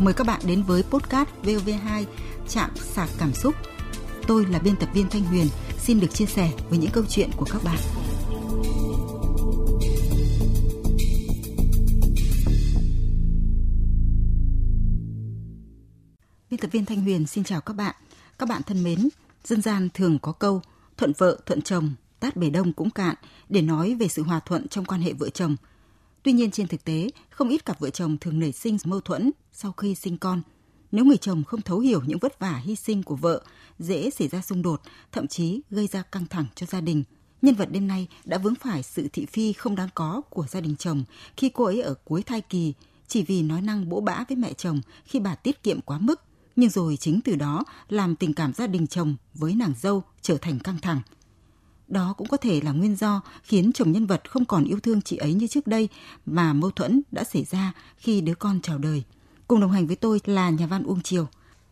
Mời các bạn đến với podcast VOV2 Trạm sạc cảm xúc. Tôi là biên tập viên Thanh Huyền, xin được chia sẻ với những câu chuyện của các bạn. Biên tập viên Thanh Huyền xin chào các bạn. Các bạn thân mến, dân gian thường có câu thuận vợ thuận chồng, tát bể đông cũng cạn để nói về sự hòa thuận trong quan hệ vợ chồng. Tuy nhiên trên thực tế, không ít cặp vợ chồng thường nảy sinh mâu thuẫn sau khi sinh con. Nếu người chồng không thấu hiểu những vất vả hy sinh của vợ, dễ xảy ra xung đột, thậm chí gây ra căng thẳng cho gia đình. Nhân vật đêm nay đã vướng phải sự thị phi không đáng có của gia đình chồng khi cô ấy ở cuối thai kỳ chỉ vì nói năng bỗ bã với mẹ chồng khi bà tiết kiệm quá mức nhưng rồi chính từ đó làm tình cảm gia đình chồng với nàng dâu trở thành căng thẳng. Đó cũng có thể là nguyên do khiến chồng nhân vật không còn yêu thương chị ấy như trước đây mà mâu thuẫn đã xảy ra khi đứa con chào đời. Cùng đồng hành với tôi là nhà văn Uông Triều.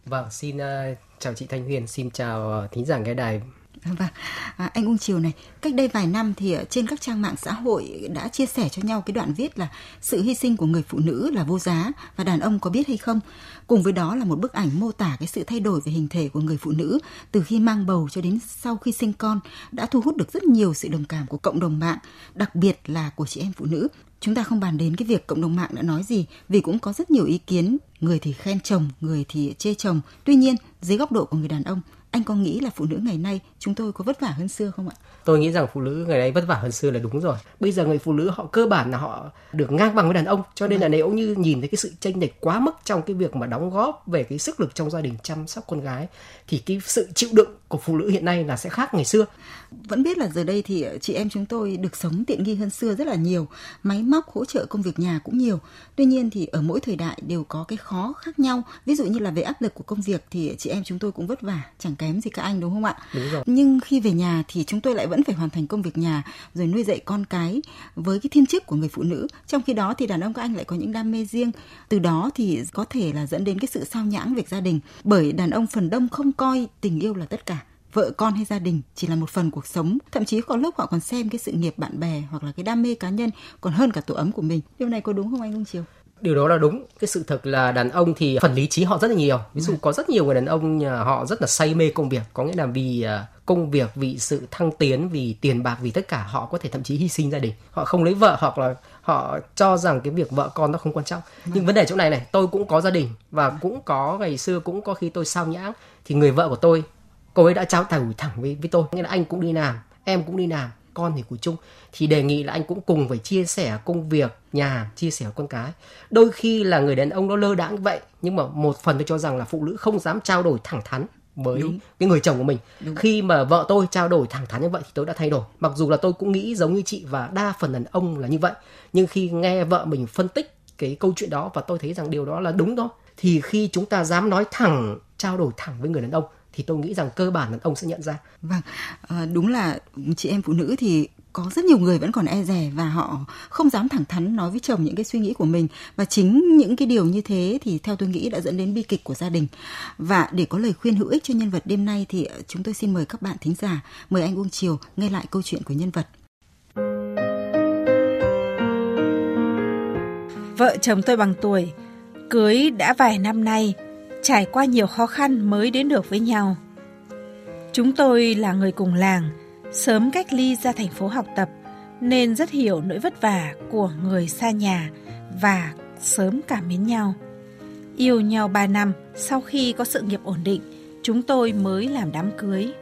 Vâng, xin uh, chào chị Thanh Huyền, xin chào uh, thính giả nghe đài Vâng, à, anh Ung Triều này, cách đây vài năm thì ờ, trên các trang mạng xã hội đã chia sẻ cho nhau cái đoạn viết là sự hy sinh của người phụ nữ là vô giá và đàn ông có biết hay không. Cùng với đó là một bức ảnh mô tả cái sự thay đổi về hình thể của người phụ nữ từ khi mang bầu cho đến sau khi sinh con đã thu hút được rất nhiều sự đồng cảm của cộng đồng mạng, đặc biệt là của chị em phụ nữ. Chúng ta không bàn đến cái việc cộng đồng mạng đã nói gì vì cũng có rất nhiều ý kiến, người thì khen chồng, người thì chê chồng. Tuy nhiên, dưới góc độ của người đàn ông, anh có nghĩ là phụ nữ ngày nay chúng tôi có vất vả hơn xưa không ạ? Tôi nghĩ rằng phụ nữ ngày nay vất vả hơn xưa là đúng rồi. Bây giờ người phụ nữ họ cơ bản là họ được ngang bằng với đàn ông, cho nên là nếu như nhìn thấy cái sự chênh lệch quá mức trong cái việc mà đóng góp về cái sức lực trong gia đình chăm sóc con gái thì cái sự chịu đựng của phụ nữ hiện nay là sẽ khác ngày xưa. Vẫn biết là giờ đây thì chị em chúng tôi được sống tiện nghi hơn xưa rất là nhiều, máy móc hỗ trợ công việc nhà cũng nhiều. Tuy nhiên thì ở mỗi thời đại đều có cái khó khác nhau. Ví dụ như là về áp lực của công việc thì chị em chúng tôi cũng vất vả, chẳng kém gì các anh đúng không ạ? Đúng rồi. Nhưng khi về nhà thì chúng tôi lại vẫn phải hoàn thành công việc nhà rồi nuôi dạy con cái với cái thiên chức của người phụ nữ. Trong khi đó thì đàn ông các anh lại có những đam mê riêng. Từ đó thì có thể là dẫn đến cái sự sao nhãng việc gia đình. Bởi đàn ông phần đông không coi tình yêu là tất cả vợ con hay gia đình chỉ là một phần cuộc sống thậm chí có lúc họ còn xem cái sự nghiệp bạn bè hoặc là cái đam mê cá nhân còn hơn cả tổ ấm của mình. Điều này có đúng không anh Công Chiều điều đó là đúng. Cái sự thật là đàn ông thì phần lý trí họ rất là nhiều. Ví dụ có rất nhiều người đàn ông họ rất là say mê công việc có nghĩa là vì à, công việc vì sự thăng tiến vì tiền bạc vì tất cả họ có thể thậm chí hy sinh gia đình. Họ không lấy vợ hoặc là họ cho rằng cái việc vợ con nó không quan trọng. Nhưng vấn đề chỗ này này tôi cũng có gia đình và cũng có ngày xưa cũng có khi tôi sao nhãng thì người vợ của tôi cô ấy đã trao ủi thẳng với với tôi. Nghĩa là anh cũng đi làm em cũng đi làm con thì cùng chung thì đề nghị là anh cũng cùng phải chia sẻ công việc nhà chia sẻ con cái. Đôi khi là người đàn ông nó lơ đãng vậy nhưng mà một phần tôi cho rằng là phụ nữ không dám trao đổi thẳng thắn với Đúng. cái người chồng của mình. Đúng. khi mà vợ tôi trao đổi thẳng thắn như vậy thì tôi đã thay đổi. Mặc dù là tôi cũng nghĩ giống như chị và đa phần đàn ông là như vậy nhưng khi nghe vợ mình phân tích cái câu chuyện đó và tôi thấy rằng điều đó là đúng đó thì khi chúng ta dám nói thẳng trao đổi thẳng với người đàn ông thì tôi nghĩ rằng cơ bản là ông sẽ nhận ra. Vâng, à, đúng là chị em phụ nữ thì có rất nhiều người vẫn còn e dè và họ không dám thẳng thắn nói với chồng những cái suy nghĩ của mình. Và chính những cái điều như thế thì theo tôi nghĩ đã dẫn đến bi kịch của gia đình. Và để có lời khuyên hữu ích cho nhân vật đêm nay thì chúng tôi xin mời các bạn thính giả mời anh Uông Triều nghe lại câu chuyện của nhân vật. Vợ chồng tôi bằng tuổi cưới đã vài năm nay trải qua nhiều khó khăn mới đến được với nhau. Chúng tôi là người cùng làng, sớm cách ly ra thành phố học tập nên rất hiểu nỗi vất vả của người xa nhà và sớm cảm mến nhau. Yêu nhau 3 năm sau khi có sự nghiệp ổn định, chúng tôi mới làm đám cưới.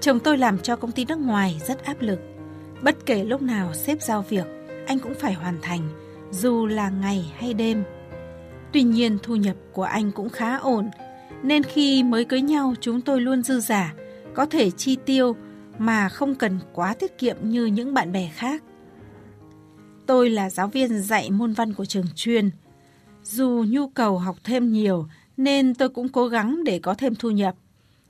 Chồng tôi làm cho công ty nước ngoài rất áp lực. Bất kể lúc nào xếp giao việc, anh cũng phải hoàn thành, dù là ngày hay đêm. Tuy nhiên thu nhập của anh cũng khá ổn, nên khi mới cưới nhau chúng tôi luôn dư giả, có thể chi tiêu mà không cần quá tiết kiệm như những bạn bè khác. Tôi là giáo viên dạy môn văn của trường chuyên. Dù nhu cầu học thêm nhiều nên tôi cũng cố gắng để có thêm thu nhập.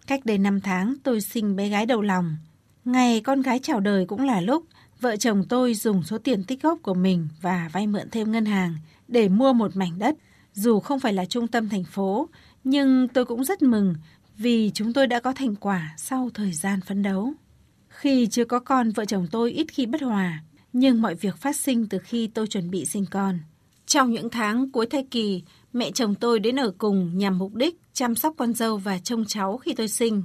Cách đây 5 tháng tôi sinh bé gái đầu lòng. Ngày con gái chào đời cũng là lúc vợ chồng tôi dùng số tiền tích góp của mình và vay mượn thêm ngân hàng để mua một mảnh đất dù không phải là trung tâm thành phố, nhưng tôi cũng rất mừng vì chúng tôi đã có thành quả sau thời gian phấn đấu. Khi chưa có con, vợ chồng tôi ít khi bất hòa, nhưng mọi việc phát sinh từ khi tôi chuẩn bị sinh con. Trong những tháng cuối thai kỳ, mẹ chồng tôi đến ở cùng nhằm mục đích chăm sóc con dâu và trông cháu khi tôi sinh.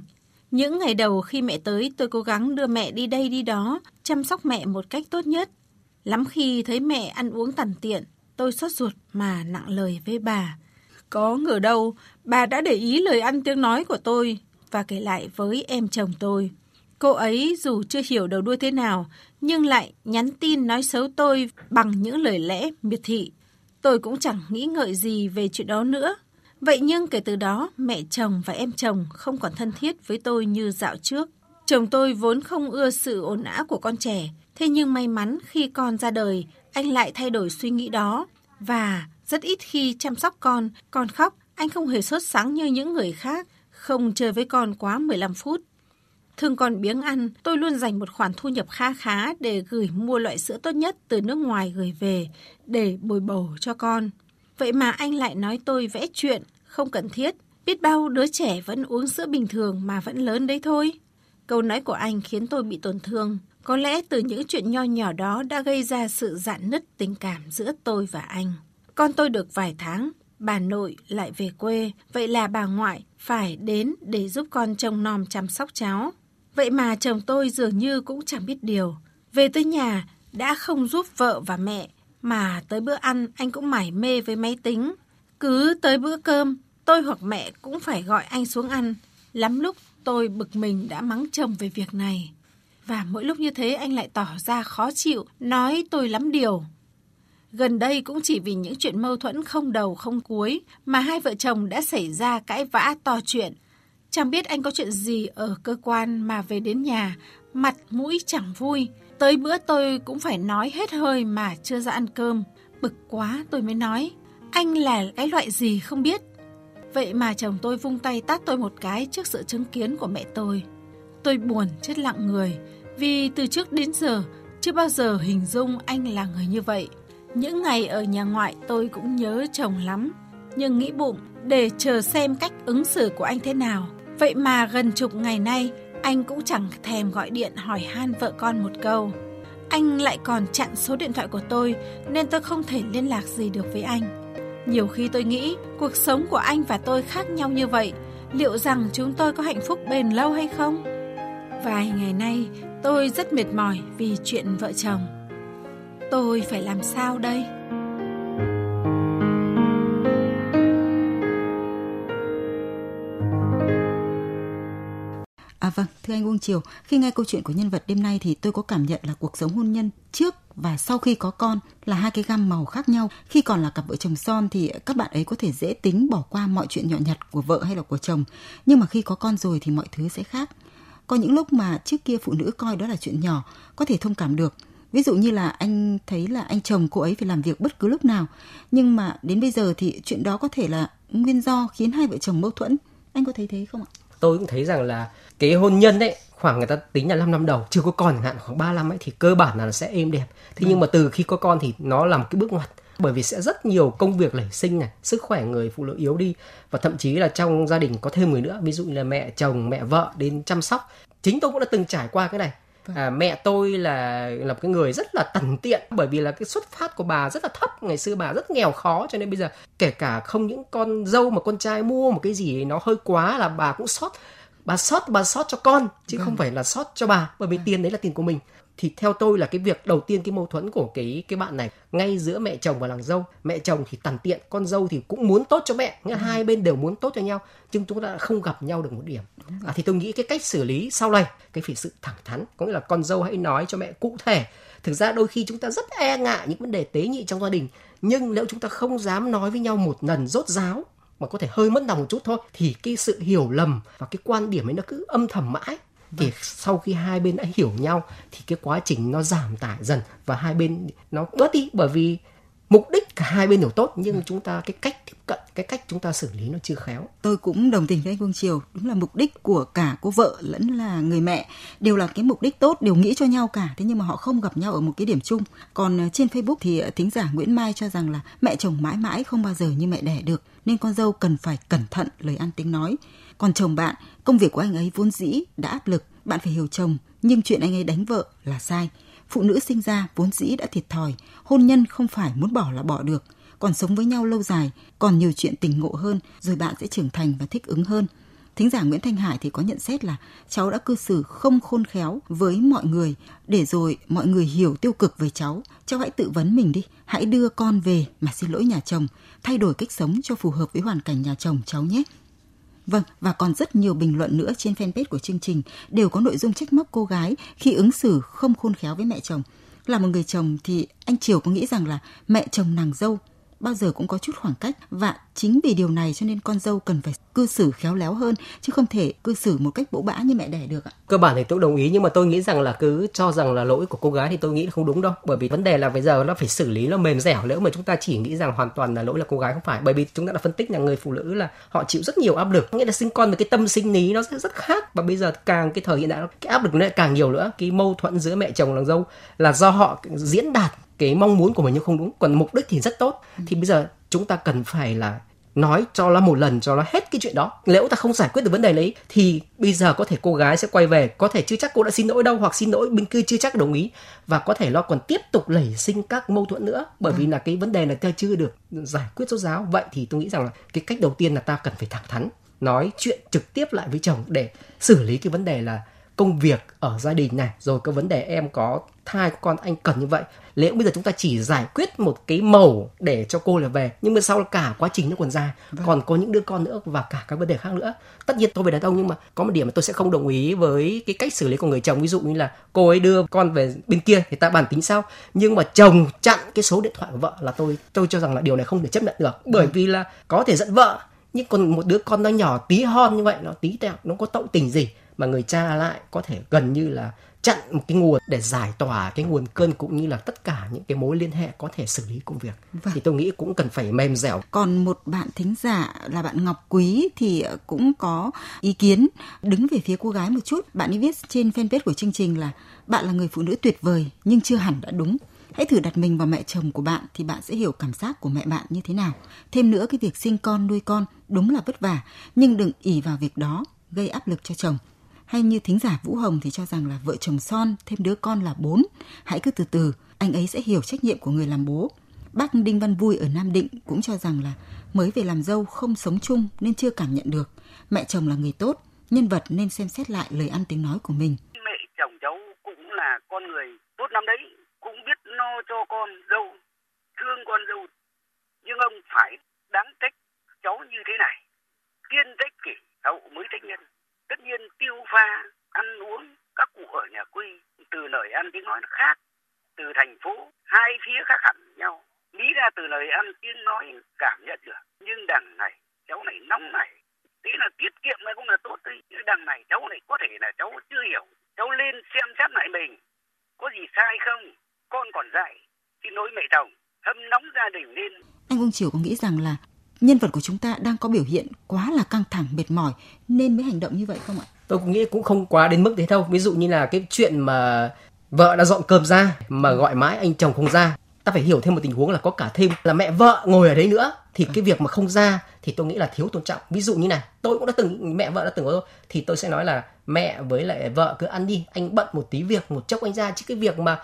Những ngày đầu khi mẹ tới, tôi cố gắng đưa mẹ đi đây đi đó, chăm sóc mẹ một cách tốt nhất. Lắm khi thấy mẹ ăn uống tằn tiện, tôi xót ruột mà nặng lời với bà. Có ngờ đâu, bà đã để ý lời ăn tiếng nói của tôi và kể lại với em chồng tôi. Cô ấy dù chưa hiểu đầu đuôi thế nào, nhưng lại nhắn tin nói xấu tôi bằng những lời lẽ miệt thị. Tôi cũng chẳng nghĩ ngợi gì về chuyện đó nữa. Vậy nhưng kể từ đó, mẹ chồng và em chồng không còn thân thiết với tôi như dạo trước. Chồng tôi vốn không ưa sự ồn ào của con trẻ, thế nhưng may mắn khi con ra đời, anh lại thay đổi suy nghĩ đó. Và rất ít khi chăm sóc con, con khóc, anh không hề sốt sáng như những người khác, không chơi với con quá 15 phút. Thương con biếng ăn, tôi luôn dành một khoản thu nhập kha khá để gửi mua loại sữa tốt nhất từ nước ngoài gửi về để bồi bổ cho con. Vậy mà anh lại nói tôi vẽ chuyện, không cần thiết. Biết bao đứa trẻ vẫn uống sữa bình thường mà vẫn lớn đấy thôi. Câu nói của anh khiến tôi bị tổn thương. Có lẽ từ những chuyện nho nhỏ đó đã gây ra sự dạn nứt tình cảm giữa tôi và anh. Con tôi được vài tháng, bà nội lại về quê, vậy là bà ngoại phải đến để giúp con trông nom chăm sóc cháu. Vậy mà chồng tôi dường như cũng chẳng biết điều. Về tới nhà, đã không giúp vợ và mẹ, mà tới bữa ăn anh cũng mải mê với máy tính. Cứ tới bữa cơm, tôi hoặc mẹ cũng phải gọi anh xuống ăn. Lắm lúc tôi bực mình đã mắng chồng về việc này. Và mỗi lúc như thế anh lại tỏ ra khó chịu, nói tôi lắm điều. Gần đây cũng chỉ vì những chuyện mâu thuẫn không đầu không cuối mà hai vợ chồng đã xảy ra cãi vã to chuyện. Chẳng biết anh có chuyện gì ở cơ quan mà về đến nhà, mặt mũi chẳng vui. Tới bữa tôi cũng phải nói hết hơi mà chưa ra ăn cơm. Bực quá tôi mới nói, anh là cái loại gì không biết. Vậy mà chồng tôi vung tay tát tôi một cái trước sự chứng kiến của mẹ tôi. Tôi buồn chết lặng người, vì từ trước đến giờ chưa bao giờ hình dung anh là người như vậy. Những ngày ở nhà ngoại tôi cũng nhớ chồng lắm, nhưng nghĩ bụng để chờ xem cách ứng xử của anh thế nào. Vậy mà gần chục ngày nay, anh cũng chẳng thèm gọi điện hỏi han vợ con một câu. Anh lại còn chặn số điện thoại của tôi nên tôi không thể liên lạc gì được với anh. Nhiều khi tôi nghĩ cuộc sống của anh và tôi khác nhau như vậy, liệu rằng chúng tôi có hạnh phúc bền lâu hay không? Vài ngày nay, tôi rất mệt mỏi vì chuyện vợ chồng. Tôi phải làm sao đây? À vâng, thưa anh Uông Triều, khi nghe câu chuyện của nhân vật đêm nay thì tôi có cảm nhận là cuộc sống hôn nhân trước và sau khi có con là hai cái gam màu khác nhau. Khi còn là cặp vợ chồng son thì các bạn ấy có thể dễ tính bỏ qua mọi chuyện nhỏ nhặt của vợ hay là của chồng. Nhưng mà khi có con rồi thì mọi thứ sẽ khác. Có những lúc mà trước kia phụ nữ coi đó là chuyện nhỏ, có thể thông cảm được. Ví dụ như là anh thấy là anh chồng cô ấy phải làm việc bất cứ lúc nào. Nhưng mà đến bây giờ thì chuyện đó có thể là nguyên do khiến hai vợ chồng mâu thuẫn. Anh có thấy thế không ạ? tôi cũng thấy rằng là cái hôn nhân đấy khoảng người ta tính là 5 năm đầu chưa có con chẳng hạn khoảng 3 năm ấy thì cơ bản là nó sẽ êm đẹp thế nhưng mà từ khi có con thì nó là một cái bước ngoặt bởi vì sẽ rất nhiều công việc nảy sinh này sức khỏe người phụ nữ yếu đi và thậm chí là trong gia đình có thêm người nữa ví dụ như là mẹ chồng mẹ vợ đến chăm sóc chính tôi cũng đã từng trải qua cái này vâng. à, mẹ tôi là là một cái người rất là tần tiện bởi vì là cái xuất phát của bà rất là thấp ngày xưa bà rất nghèo khó cho nên bây giờ kể cả không những con dâu mà con trai mua một cái gì nó hơi quá là bà cũng sót bà sót bà sót cho con chứ vâng. không phải là sót cho bà bởi vì vâng. tiền đấy là tiền của mình thì theo tôi là cái việc đầu tiên cái mâu thuẫn của cái cái bạn này ngay giữa mẹ chồng và nàng dâu. Mẹ chồng thì tàn tiện con dâu thì cũng muốn tốt cho mẹ nghĩa ừ. hai bên đều muốn tốt cho nhau nhưng chúng ta không gặp nhau được một điểm. À, thì tôi nghĩ cái cách xử lý sau này cái phải sự thẳng thắn có nghĩa là con dâu hãy nói cho mẹ cụ thể. Thực ra đôi khi chúng ta rất e ngại những vấn đề tế nhị trong gia đình nhưng nếu chúng ta không dám nói với nhau một lần rốt ráo mà có thể hơi mất lòng một chút thôi thì cái sự hiểu lầm và cái quan điểm ấy nó cứ âm thầm mãi thì vâng. sau khi hai bên đã hiểu nhau thì cái quá trình nó giảm tải dần và hai bên nó bớt đi. Bởi vì mục đích cả hai bên đều tốt nhưng ừ. chúng ta cái cách tiếp cận cái cách chúng ta xử lý nó chưa khéo. Tôi cũng đồng tình với anh Vương Triều. Đúng là mục đích của cả cô vợ lẫn là người mẹ đều là cái mục đích tốt đều nghĩ cho nhau cả. Thế nhưng mà họ không gặp nhau ở một cái điểm chung. Còn ờ, trên Facebook thì ờ, thính giả Nguyễn Mai cho rằng là mẹ chồng mãi mãi không bao giờ như mẹ đẻ được nên con dâu cần phải cẩn thận lời ăn tiếng nói còn chồng bạn công việc của anh ấy vốn dĩ đã áp lực bạn phải hiểu chồng nhưng chuyện anh ấy đánh vợ là sai phụ nữ sinh ra vốn dĩ đã thiệt thòi, hôn nhân không phải muốn bỏ là bỏ được. còn sống với nhau lâu dài, còn nhiều chuyện tình ngộ hơn, rồi bạn sẽ trưởng thành và thích ứng hơn. Thính giả Nguyễn Thanh Hải thì có nhận xét là cháu đã cư xử không khôn khéo với mọi người để rồi mọi người hiểu tiêu cực về cháu. Cháu hãy tự vấn mình đi, hãy đưa con về mà xin lỗi nhà chồng, thay đổi cách sống cho phù hợp với hoàn cảnh nhà chồng cháu nhé. Vâng, và còn rất nhiều bình luận nữa trên fanpage của chương trình đều có nội dung trách móc cô gái khi ứng xử không khôn khéo với mẹ chồng. Là một người chồng thì anh Triều có nghĩ rằng là mẹ chồng nàng dâu bao giờ cũng có chút khoảng cách. Và chính vì điều này cho nên con dâu cần phải cư xử khéo léo hơn, chứ không thể cư xử một cách bỗ bã như mẹ đẻ được ạ. Cơ bản thì tôi đồng ý, nhưng mà tôi nghĩ rằng là cứ cho rằng là lỗi của cô gái thì tôi nghĩ là không đúng đâu. Bởi vì vấn đề là bây giờ nó phải xử lý nó mềm dẻo, nếu mà chúng ta chỉ nghĩ rằng hoàn toàn là lỗi là cô gái không phải. Bởi vì chúng ta đã phân tích là người phụ nữ là họ chịu rất nhiều áp lực. Nghĩa là sinh con với cái tâm sinh lý nó sẽ rất khác. Và bây giờ càng cái thời hiện đại, cái áp lực nó lại càng nhiều nữa. Cái mâu thuẫn giữa mẹ chồng nàng dâu là do họ diễn đạt cái mong muốn của mình nhưng không đúng. Còn mục đích thì rất tốt. Thì bây giờ chúng ta cần phải là nói cho nó một lần cho nó hết cái chuyện đó. Nếu ta không giải quyết được vấn đề đấy thì bây giờ có thể cô gái sẽ quay về. Có thể chưa chắc cô đã xin lỗi đâu hoặc xin lỗi bên kia chưa chắc đồng ý. Và có thể nó còn tiếp tục nảy sinh các mâu thuẫn nữa. Bởi vì là cái vấn đề này ta chưa được giải quyết rốt ráo. Vậy thì tôi nghĩ rằng là cái cách đầu tiên là ta cần phải thẳng thắn nói chuyện trực tiếp lại với chồng để xử lý cái vấn đề là công việc ở gia đình này rồi cái vấn đề em có thai con anh cần như vậy. Nếu bây giờ chúng ta chỉ giải quyết một cái màu để cho cô là về nhưng mà sau cả quá trình nó còn dài vâng. còn có những đứa con nữa và cả các vấn đề khác nữa. Tất nhiên tôi về đàn ông nhưng mà có một điểm mà tôi sẽ không đồng ý với cái cách xử lý của người chồng. Ví dụ như là cô ấy đưa con về bên kia thì ta bàn tính sao nhưng mà chồng chặn cái số điện thoại của vợ là tôi tôi cho rằng là điều này không thể chấp nhận được. Bởi vâng. vì là có thể giận vợ nhưng còn một đứa con nó nhỏ tí hon như vậy nó tí tẹo nó có tội tình gì mà người cha lại có thể gần như là chặn một cái nguồn để giải tỏa cái nguồn cơn cũng như là tất cả những cái mối liên hệ có thể xử lý công việc. Vâng. thì tôi nghĩ cũng cần phải mềm dẻo. Còn một bạn thính giả là bạn Ngọc Quý thì cũng có ý kiến đứng về phía cô gái một chút. Bạn ấy viết trên fanpage của chương trình là bạn là người phụ nữ tuyệt vời nhưng chưa hẳn đã đúng. Hãy thử đặt mình vào mẹ chồng của bạn thì bạn sẽ hiểu cảm giác của mẹ bạn như thế nào. Thêm nữa cái việc sinh con nuôi con đúng là vất vả, nhưng đừng ỉ vào việc đó gây áp lực cho chồng hay như thính giả Vũ Hồng thì cho rằng là vợ chồng son thêm đứa con là bốn. Hãy cứ từ từ, anh ấy sẽ hiểu trách nhiệm của người làm bố. Bác Đinh Văn Vui ở Nam Định cũng cho rằng là mới về làm dâu không sống chung nên chưa cảm nhận được. Mẹ chồng là người tốt, nhân vật nên xem xét lại lời ăn tiếng nói của mình. Mẹ chồng cháu cũng là con người tốt lắm đấy, cũng biết lo cho con dâu, thương con dâu. Nhưng ông phải đáng trách cháu như thế này. Kiên trách kỷ, hậu mới trách nhân tất nhiên tiêu pha, ăn uống, các cụ ở nhà quê, từ lời ăn tiếng nói nó khác. Từ thành phố, hai phía khác hẳn nhau. Lý ra từ lời ăn tiếng nói cảm nhận được. Nhưng đằng này, cháu này nóng này. Tí là tiết kiệm này cũng là tốt đấy. Nhưng đằng này, cháu này có thể là cháu chưa hiểu. Cháu lên xem xét lại mình. Có gì sai không? Con còn dạy. Xin lỗi mẹ chồng. Hâm nóng gia đình lên anh Ung Triều có nghĩ rằng là nhân vật của chúng ta đang có biểu hiện quá là căng thẳng mệt mỏi nên mới hành động như vậy không ạ? Tôi cũng nghĩ cũng không quá đến mức thế đâu. Ví dụ như là cái chuyện mà vợ đã dọn cơm ra mà gọi mãi anh chồng không ra. Ta phải hiểu thêm một tình huống là có cả thêm là mẹ vợ ngồi ở đấy nữa thì cái việc mà không ra thì tôi nghĩ là thiếu tôn trọng. Ví dụ như này, tôi cũng đã từng mẹ vợ đã từng có thì tôi sẽ nói là mẹ với lại vợ cứ ăn đi, anh bận một tí việc một chốc anh ra chứ cái việc mà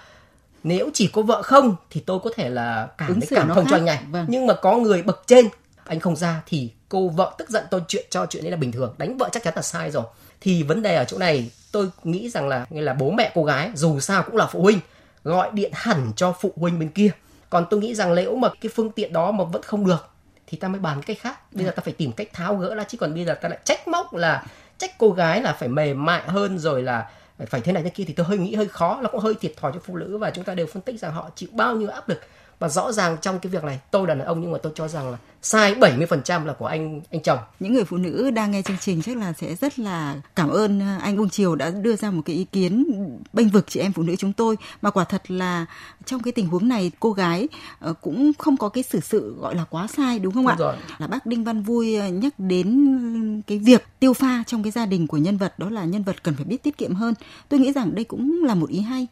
nếu chỉ có vợ không thì tôi có thể là cảm thấy cảm thông cho anh này vâng. nhưng mà có người bậc trên anh không ra thì cô vợ tức giận tôi chuyện, cho chuyện đấy là bình thường. Đánh vợ chắc chắn là sai rồi. Thì vấn đề ở chỗ này, tôi nghĩ rằng là như là bố mẹ cô gái, dù sao cũng là phụ huynh, gọi điện hẳn cho phụ huynh bên kia. Còn tôi nghĩ rằng nếu mà cái phương tiện đó mà vẫn không được, thì ta mới bàn cách khác. Bây giờ ta phải tìm cách tháo gỡ ra chứ còn bây giờ ta lại trách móc là, trách cô gái là phải mềm mại hơn rồi là phải thế này thế kia, thì tôi hơi nghĩ hơi khó. Nó cũng hơi thiệt thòi cho phụ nữ và chúng ta đều phân tích rằng họ chịu bao nhiêu áp lực và rõ ràng trong cái việc này tôi là đàn ông nhưng mà tôi cho rằng là sai 70% là của anh anh chồng. Những người phụ nữ đang nghe chương trình chắc là sẽ rất là cảm ơn à, anh Ung Triều đã đưa ra một cái ý kiến bênh vực chị em phụ nữ chúng tôi mà quả thật là trong cái tình huống này cô gái ờ, cũng không có cái xử sự gọi là quá sai đúng không đúng ạ? Rồi. Là bác Đinh Văn Vui ờ, nhắc đến cái việc tiêu pha trong cái gia đình của nhân vật đó là nhân vật cần phải biết tiết kiệm hơn. Tôi nghĩ rằng đây cũng là một ý hay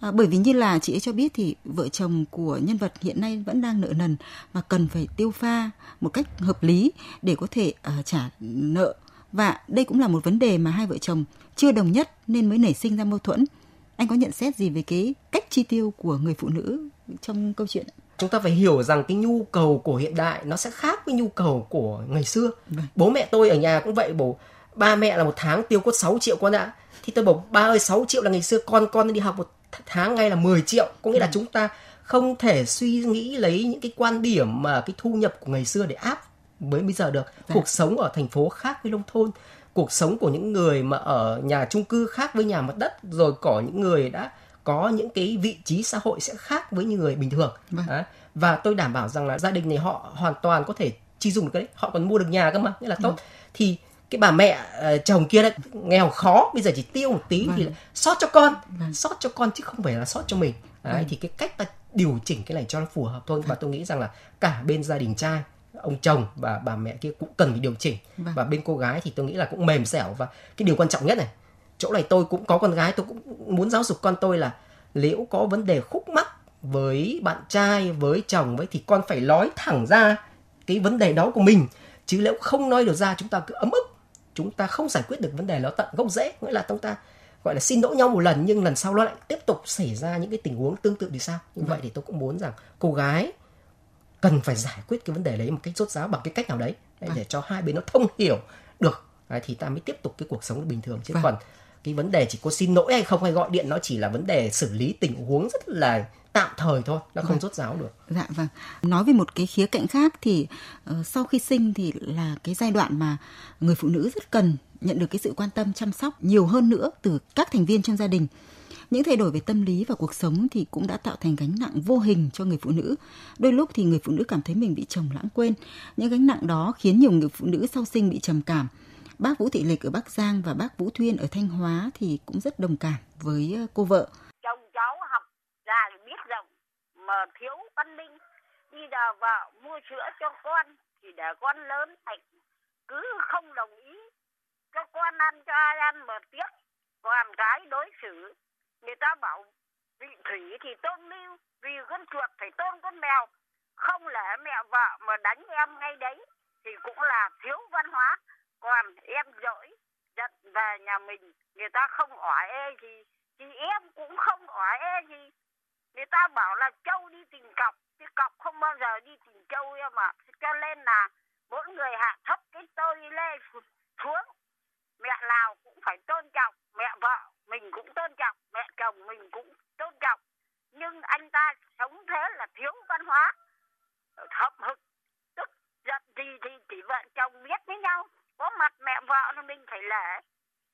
À, bởi vì như là chị ấy cho biết thì vợ chồng của nhân vật hiện nay vẫn đang nợ nần và cần phải tiêu pha một cách hợp lý để có thể uh, trả nợ và đây cũng là một vấn đề mà hai vợ chồng chưa đồng nhất nên mới nảy sinh ra mâu thuẫn. Anh có nhận xét gì về cái cách chi tiêu của người phụ nữ trong câu chuyện? chúng ta phải hiểu rằng cái nhu cầu của hiện đại nó sẽ khác với nhu cầu của ngày xưa vâng. bố mẹ tôi ở nhà cũng vậy bố ba mẹ là một tháng tiêu có 6 triệu con ạ thì tôi bảo ba ơi 6 triệu là ngày xưa con con đi học một tháng ngay là 10 triệu có nghĩa là vâng. chúng ta không thể suy nghĩ lấy những cái quan điểm mà cái thu nhập của ngày xưa để áp với bây giờ được dạ. cuộc sống ở thành phố khác với nông thôn cuộc sống của những người mà ở nhà chung cư khác với nhà mặt đất rồi có những người đã có những cái vị trí xã hội sẽ khác với những người bình thường vâng. và tôi đảm bảo rằng là gia đình này họ hoàn toàn có thể chi dùng được cái đấy họ còn mua được nhà cơ mà nghĩa là tốt ừ. thì cái bà mẹ uh, chồng kia đấy nghèo khó bây giờ chỉ tiêu một tí vâng. thì sót cho con vâng. sót cho con chứ không phải là sót cho mình đấy, vâng. thì cái cách ta điều chỉnh cái này cho nó phù hợp thôi và vâng. tôi nghĩ rằng là cả bên gia đình trai ông chồng và bà mẹ kia cũng cần phải điều chỉnh vâng. và bên cô gái thì tôi nghĩ là cũng mềm dẻo và cái điều quan trọng nhất này chỗ này tôi cũng có con gái tôi cũng muốn giáo dục con tôi là nếu có vấn đề khúc mắc với bạn trai với chồng với thì con phải nói thẳng ra cái vấn đề đó của mình chứ nếu không nói được ra chúng ta cứ ấm ức chúng ta không giải quyết được vấn đề nó tận gốc rễ nghĩa là chúng ta gọi là xin lỗi nhau một lần nhưng lần sau nó lại tiếp tục xảy ra những cái tình huống tương tự thì sao như vậy thì tôi cũng muốn rằng cô gái cần phải giải quyết cái vấn đề đấy một cách rốt ráo bằng cái cách nào đấy để, vâng. để cho hai bên nó thông hiểu được đấy, thì ta mới tiếp tục cái cuộc sống bình thường chứ vâng. còn cái vấn đề chỉ có xin lỗi hay không hay gọi điện nó chỉ là vấn đề xử lý tình huống rất là tạm thời thôi nó không vâng. rốt ráo được dạ vâng nói về một cái khía cạnh khác thì uh, sau khi sinh thì là cái giai đoạn mà người phụ nữ rất cần nhận được cái sự quan tâm chăm sóc nhiều hơn nữa từ các thành viên trong gia đình những thay đổi về tâm lý và cuộc sống thì cũng đã tạo thành gánh nặng vô hình cho người phụ nữ. Đôi lúc thì người phụ nữ cảm thấy mình bị chồng lãng quên. Những gánh nặng đó khiến nhiều người phụ nữ sau sinh bị trầm cảm. Bác Vũ Thị Lịch ở Bắc Giang và bác Vũ Thuyên ở Thanh Hóa thì cũng rất đồng cảm với ờ, cô vợ. Chồng cháu học ra biết rộng mà thiếu văn minh. Đi đào vợ mua sữa cho con, thì để con lớn thành, cứ không đồng ý, cho con ăn, cho ai ăn mà tiếc. Còn cái đối xử, người ta bảo vị thủy thì tôn mưu vì con chuột phải tôn con mèo. Không lẽ mẹ vợ mà đánh em ngay đấy, thì cũng là thiếu văn hóa. Còn em dỗi, giận về nhà mình, người ta không hỏi ê gì, thì em cũng không hỏi ê gì người ta bảo là châu đi tìm cọc, thì cọc không bao giờ đi tìm châu em mà. Cho nên là mỗi người hạ thấp cái tôi lên xuống. Mẹ nào cũng phải tôn trọng, mẹ vợ mình cũng tôn trọng, mẹ chồng mình cũng tôn trọng. Nhưng anh ta sống thế là thiếu văn hóa hậm hực, tức giận gì thì chỉ vợ chồng biết với nhau. Có mặt mẹ vợ thì mình phải lễ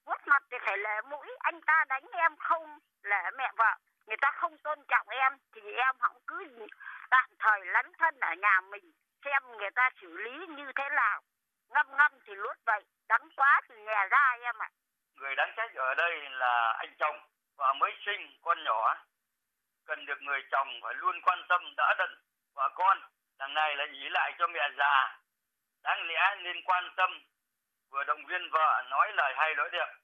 vuốt mặt thì phải lễ mũi. Anh ta đánh em không lễ mẹ vợ người ta không tôn trọng em thì em không cứ tạm thời lấn thân ở nhà mình, xem người ta xử lý như thế nào. Ngâm ngâm thì luốt vậy, đắng quá thì nhè ra em ạ. À người đáng trách ở đây là anh chồng và mới sinh con nhỏ. Cần được người chồng phải luôn quan tâm đỡ đần, và con, đằng này là ý lại cho mẹ già. Đáng lẽ nên quan tâm, vừa động viên vợ nói lời hay nói đẹp,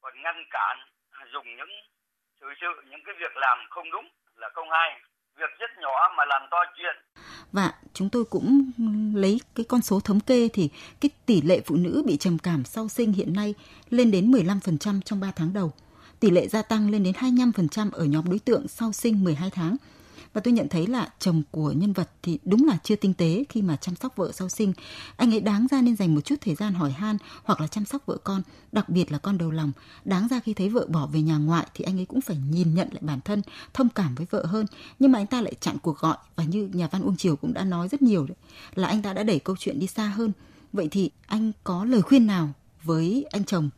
còn ngăn cản, dùng những xử sự những cái việc làm không đúng là không hay việc rất nhỏ mà làm to chuyện và chúng tôi cũng lấy cái con số thống kê thì cái tỷ lệ phụ nữ bị trầm cảm sau sinh hiện nay lên đến 15% trong 3 tháng đầu. Tỷ lệ gia tăng lên đến 25% ở nhóm đối tượng sau sinh 12 tháng. Và tôi nhận thấy là chồng của nhân vật thì đúng là chưa tinh tế khi mà chăm sóc vợ sau sinh. Anh ấy đáng ra nên dành một chút thời gian hỏi han hoặc là chăm sóc vợ con, đặc biệt là con đầu lòng. Đáng ra khi thấy vợ bỏ về nhà ngoại thì anh ấy cũng phải nhìn nhận lại bản thân, thông cảm với vợ hơn. Nhưng mà anh ta lại chặn cuộc gọi và như nhà văn Uông Triều cũng đã nói rất nhiều đấy, là anh ta đã đẩy câu chuyện đi xa hơn. Vậy thì anh có lời khuyên nào với anh chồng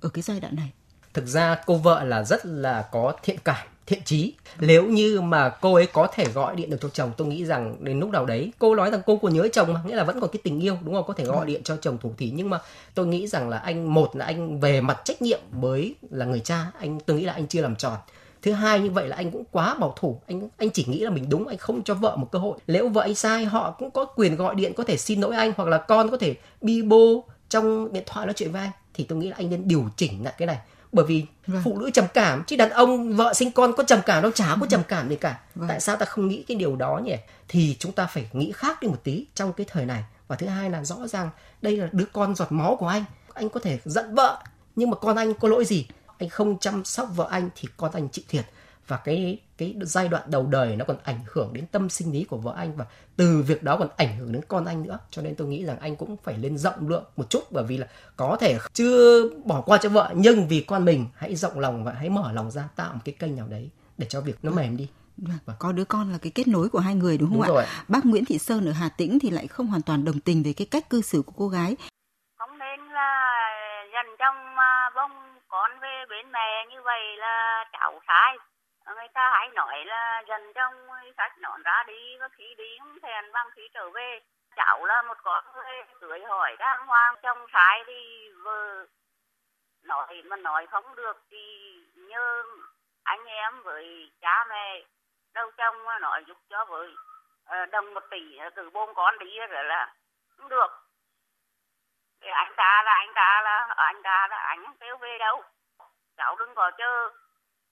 ở cái giai đoạn này? Thực ra cô vợ là rất là có thiện cảm thiện chí. Nếu như mà cô ấy có thể gọi điện được cho chồng tôi nghĩ rằng đến lúc nào đấy cô nói rằng cô còn nhớ chồng mà nghĩa là vẫn còn cái tình yêu đúng không? Có thể gọi ừ. điện cho chồng thủ thỉ nhưng mà tôi nghĩ rằng là anh một là anh về mặt trách nhiệm với là người cha anh tôi nghĩ là anh chưa làm tròn. Thứ hai như vậy là anh cũng quá bảo thủ. Anh anh chỉ nghĩ là mình đúng anh không cho vợ một cơ hội. Nếu vợ anh sai họ cũng có quyền gọi điện có thể xin lỗi anh hoặc là con có thể bi bô trong điện thoại nói chuyện với anh thì tôi nghĩ là anh nên điều chỉnh lại cái này bởi vì vâng. phụ nữ trầm cảm chứ đàn ông vợ sinh con có trầm cảm đâu chả có vâng. trầm cảm gì cả vâng. tại sao ta không nghĩ cái điều đó nhỉ thì chúng ta phải nghĩ khác đi một tí trong cái thời này và thứ hai là rõ ràng đây là đứa con giọt máu của anh anh có thể giận vợ nhưng mà con anh có lỗi gì anh không chăm sóc vợ anh thì con anh chịu thiệt và cái cái giai đoạn đầu đời nó còn ảnh hưởng đến tâm sinh lý của vợ anh và từ việc đó còn ảnh hưởng đến con anh nữa cho nên tôi nghĩ rằng anh cũng phải lên rộng lượng một chút bởi vì là có thể chưa bỏ qua cho vợ nhưng vì con mình hãy rộng lòng và hãy mở lòng ra tạo một cái kênh nào đấy để cho việc nó mềm đi Vâng. Có đứa con là cái kết nối của hai người đúng không đúng ạ? Rồi. Bác Nguyễn Thị Sơn ở Hà Tĩnh thì lại không hoàn toàn đồng tình về cái cách cư xử của cô gái. Không nên là dành trong bông con về bên mẹ như vậy là cháu sai. Người ta hãy nói là dần trong sách nón ra đi và khi đi không thèn, bằng khi trở về. Cháu là một con người cưới hỏi đàng hoàng trong sai thì vợ nói, mà nói không được thì như anh em với cha mẹ đâu trong nói giúp cho với ờ, đồng một tỷ ờ, từ bôn con đi rồi là không được. Thì anh ta là, anh ta là ờ, anh ta là, anh kêu về đâu. Cháu đừng có chơi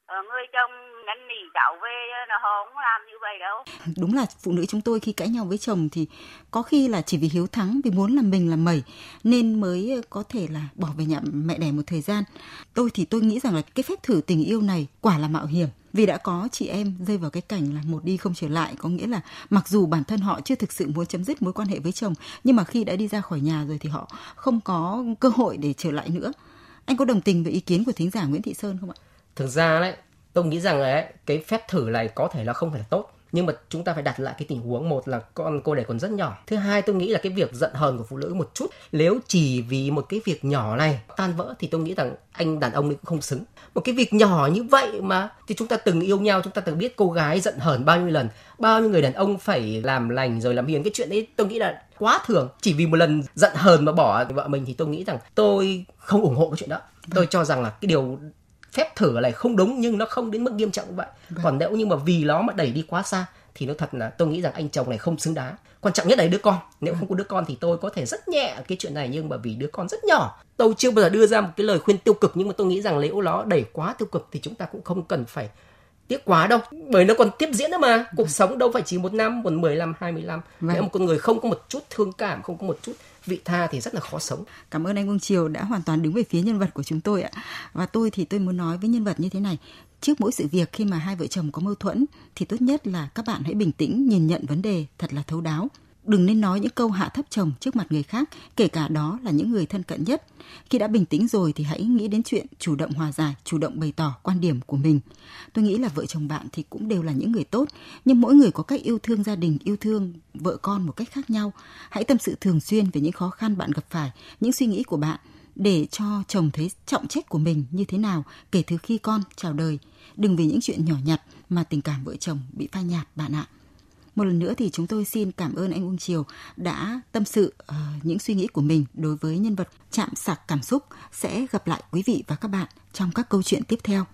Ờ, người chồng năn nỉ cháu về là họ không làm như vậy đâu Đúng là phụ nữ chúng tôi khi cãi nhau với chồng thì có khi là chỉ vì hiếu thắng, vì muốn làm mình làm mẩy nên mới ờ, có thể là bỏ về nhà mẹ đẻ một thời gian. Tôi thì tôi nghĩ rằng là cái phép thử tình yêu này quả là mạo hiểm vì đã có chị em rơi vào cái cảnh là một đi không trở lại có nghĩa là mặc dù bản thân họ chưa thực sự muốn chấm dứt mối quan hệ với chồng nhưng mà khi đã đi ra khỏi nhà rồi thì họ không có cơ hội để trở lại nữa anh có đồng tình với ý kiến của thính giả Nguyễn Thị Sơn không ạ? Thực ra đấy, tôi nghĩ rằng đấy cái phép thử này có thể là không phải là tốt. Nhưng mà chúng ta phải đặt lại cái tình huống, một là con, cô này còn rất nhỏ. Thứ hai, tôi nghĩ là cái việc giận hờn của phụ nữ một chút, nếu chỉ vì một cái việc nhỏ này tan vỡ thì tôi nghĩ rằng anh đàn ông ấy cũng không xứng. Một cái việc nhỏ như vậy mà thì chúng ta từng yêu nhau, chúng ta từng biết cô gái giận hờn bao nhiêu lần, bao nhiêu người đàn ông phải làm lành rồi làm hiền, cái chuyện đấy tôi nghĩ là quá thường. Chỉ vì một lần giận hờn mà bỏ vợ mình thì tôi nghĩ rằng tôi không ủng hộ cái chuyện đó. Tôi cho rằng là cái điều phép thử này không đúng nhưng nó không đến mức nghiêm trọng như vậy. Còn nếu như mà vì nó mà đẩy đi quá xa thì nó thật là tôi nghĩ rằng anh chồng này không xứng đáng. Quan trọng nhất là đứa con. Nếu không có đứa con thì tôi có thể rất nhẹ cái chuyện này nhưng mà vì đứa con rất nhỏ. Tôi chưa bao giờ đưa ra một cái lời khuyên tiêu cực nhưng mà tôi nghĩ rằng nếu nó đẩy quá tiêu cực thì chúng ta cũng không cần phải tiếc quá đâu. Bởi nó còn tiếp diễn nữa mà. Cuộc sống đâu phải chỉ một năm một mười năm hai mươi năm Vâng. nếu một con người không có một chút thương cảm không có một chút vị tha thì rất là khó sống Cảm ơn anh Vương Triều đã hoàn toàn đứng về phía nhân vật của chúng tôi ạ. Và tôi thì tôi muốn nói với nhân vật như thế này. Trước mỗi sự việc khi mà hai vợ chồng có mâu thuẫn, thì tốt nhất là các bạn hãy bình tĩnh nhìn nhận vấn đề thật là thấu đáo. Đừng nên nói những câu hạ thấp chồng trước mặt người khác, kể cả đó là những người thân cận nhất. Khi đã bình tĩnh rồi thì hãy nghĩ đến chuyện chủ động hòa giải, chủ động bày tỏ quan điểm của mình. Tôi nghĩ là vợ chồng bạn thì cũng đều là những người tốt, nhưng mỗi người có cách yêu thương gia đình, yêu thương vợ con một cách khác nhau. Hãy tâm sự thường xuyên về những khó khăn bạn gặp phải, những suy nghĩ của bạn để cho chồng thấy trọng trách của mình như thế nào kể từ khi con chào đời. Đừng vì những chuyện nhỏ nhặt mà tình cảm vợ chồng bị phai nhạt bạn ạ. Một lần nữa thì chúng tôi xin cảm ơn anh Uông Triều đã tâm sự uh, những suy nghĩ của mình đối với nhân vật chạm sạc cảm xúc. Sẽ gặp lại quý vị và các bạn trong các câu chuyện tiếp theo.